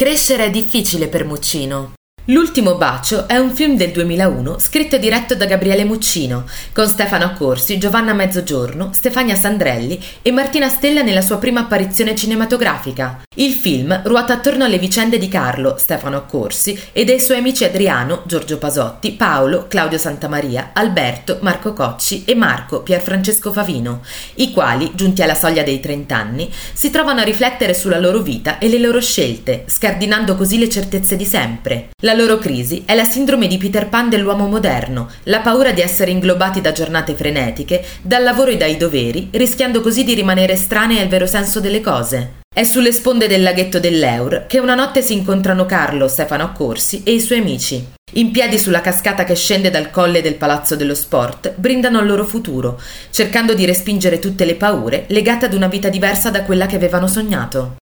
Crescere è difficile per Muccino. L'ultimo bacio è un film del 2001 scritto e diretto da Gabriele Muccino, con Stefano Accorsi, Giovanna Mezzogiorno, Stefania Sandrelli e Martina Stella nella sua prima apparizione cinematografica. Il film ruota attorno alle vicende di Carlo, Stefano Accorsi, e dei suoi amici Adriano, Giorgio Pasotti, Paolo, Claudio Santamaria, Alberto, Marco Cocci e Marco, Pierfrancesco Favino, i quali, giunti alla soglia dei 30 anni, si trovano a riflettere sulla loro vita e le loro scelte, scardinando così le certezze di sempre. La loro crisi è la sindrome di Peter Pan dell'uomo moderno, la paura di essere inglobati da giornate frenetiche, dal lavoro e dai doveri, rischiando così di rimanere estranei al vero senso delle cose. È sulle sponde del laghetto dell'Eur che una notte si incontrano Carlo, Stefano Accorsi e i suoi amici. In piedi sulla cascata che scende dal colle del Palazzo dello Sport, brindano al loro futuro, cercando di respingere tutte le paure legate ad una vita diversa da quella che avevano sognato.